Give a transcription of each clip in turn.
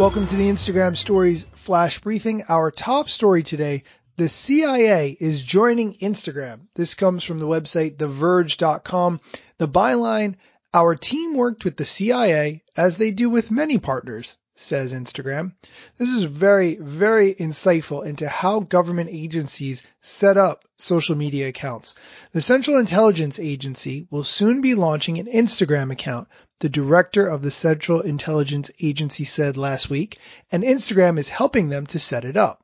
Welcome to the Instagram Stories Flash Briefing. Our top story today, the CIA is joining Instagram. This comes from the website theverge.com. The byline, our team worked with the CIA as they do with many partners, says Instagram. This is very, very insightful into how government agencies set up social media accounts. The Central Intelligence Agency will soon be launching an Instagram account the director of the Central Intelligence Agency said last week, and Instagram is helping them to set it up.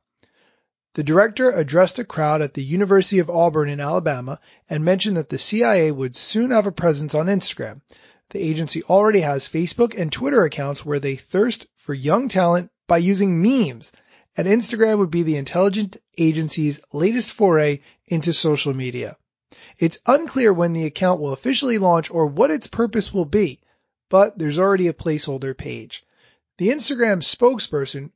The director addressed a crowd at the University of Auburn in Alabama and mentioned that the CIA would soon have a presence on Instagram. The agency already has Facebook and Twitter accounts where they thirst for young talent by using memes, and Instagram would be the intelligence agency's latest foray into social media. It's unclear when the account will officially launch or what its purpose will be but there's already a placeholder page. The Instagram spokesperson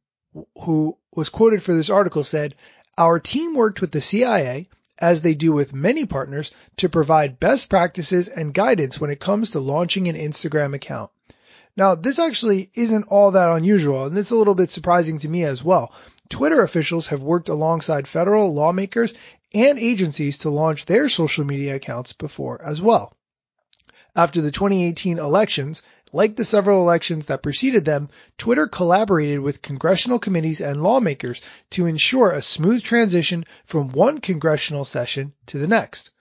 who was quoted for this article said, our team worked with the CIA as they do with many partners to provide best practices and guidance when it comes to launching an Instagram account. Now, this actually isn't all that unusual, and it's a little bit surprising to me as well. Twitter officials have worked alongside federal lawmakers and agencies to launch their social media accounts before as well. After the 2018 elections, like the several elections that preceded them, Twitter collaborated with congressional committees and lawmakers to ensure a smooth transition from one congressional session to the next.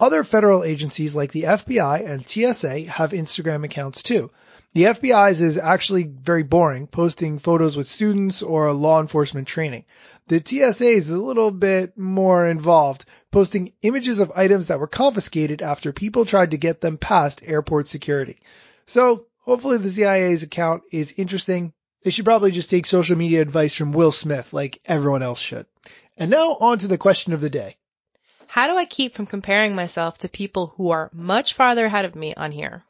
Other federal agencies like the FBI and TSA have Instagram accounts too. The FBI's is actually very boring, posting photos with students or law enforcement training. The TSA's is a little bit more involved, posting images of items that were confiscated after people tried to get them past airport security. So hopefully the CIA's account is interesting. They should probably just take social media advice from Will Smith like everyone else should. And now on to the question of the day. How do I keep from comparing myself to people who are much farther ahead of me on here?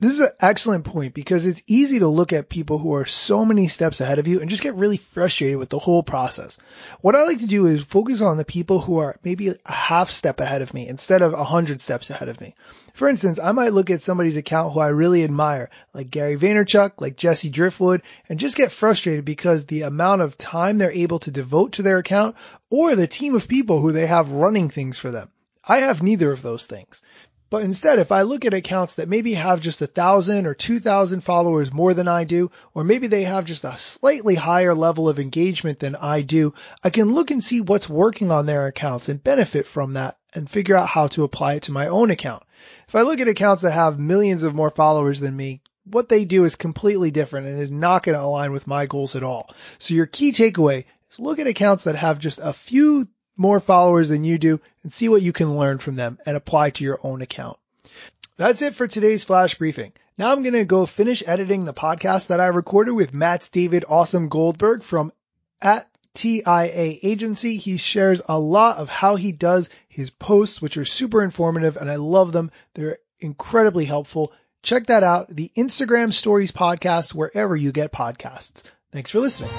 This is an excellent point because it's easy to look at people who are so many steps ahead of you and just get really frustrated with the whole process. What I like to do is focus on the people who are maybe a half step ahead of me instead of a hundred steps ahead of me. For instance, I might look at somebody's account who I really admire, like Gary Vaynerchuk, like Jesse Driftwood, and just get frustrated because the amount of time they're able to devote to their account or the team of people who they have running things for them. I have neither of those things. But instead, if I look at accounts that maybe have just a thousand or two thousand followers more than I do, or maybe they have just a slightly higher level of engagement than I do, I can look and see what's working on their accounts and benefit from that and figure out how to apply it to my own account. If I look at accounts that have millions of more followers than me, what they do is completely different and is not going to align with my goals at all. So your key takeaway is look at accounts that have just a few more followers than you do and see what you can learn from them and apply to your own account. That's it for today's flash briefing. Now I'm going to go finish editing the podcast that I recorded with Matt's David Awesome Goldberg from at TIA agency. He shares a lot of how he does his posts, which are super informative and I love them. They're incredibly helpful. Check that out. The Instagram stories podcast, wherever you get podcasts. Thanks for listening.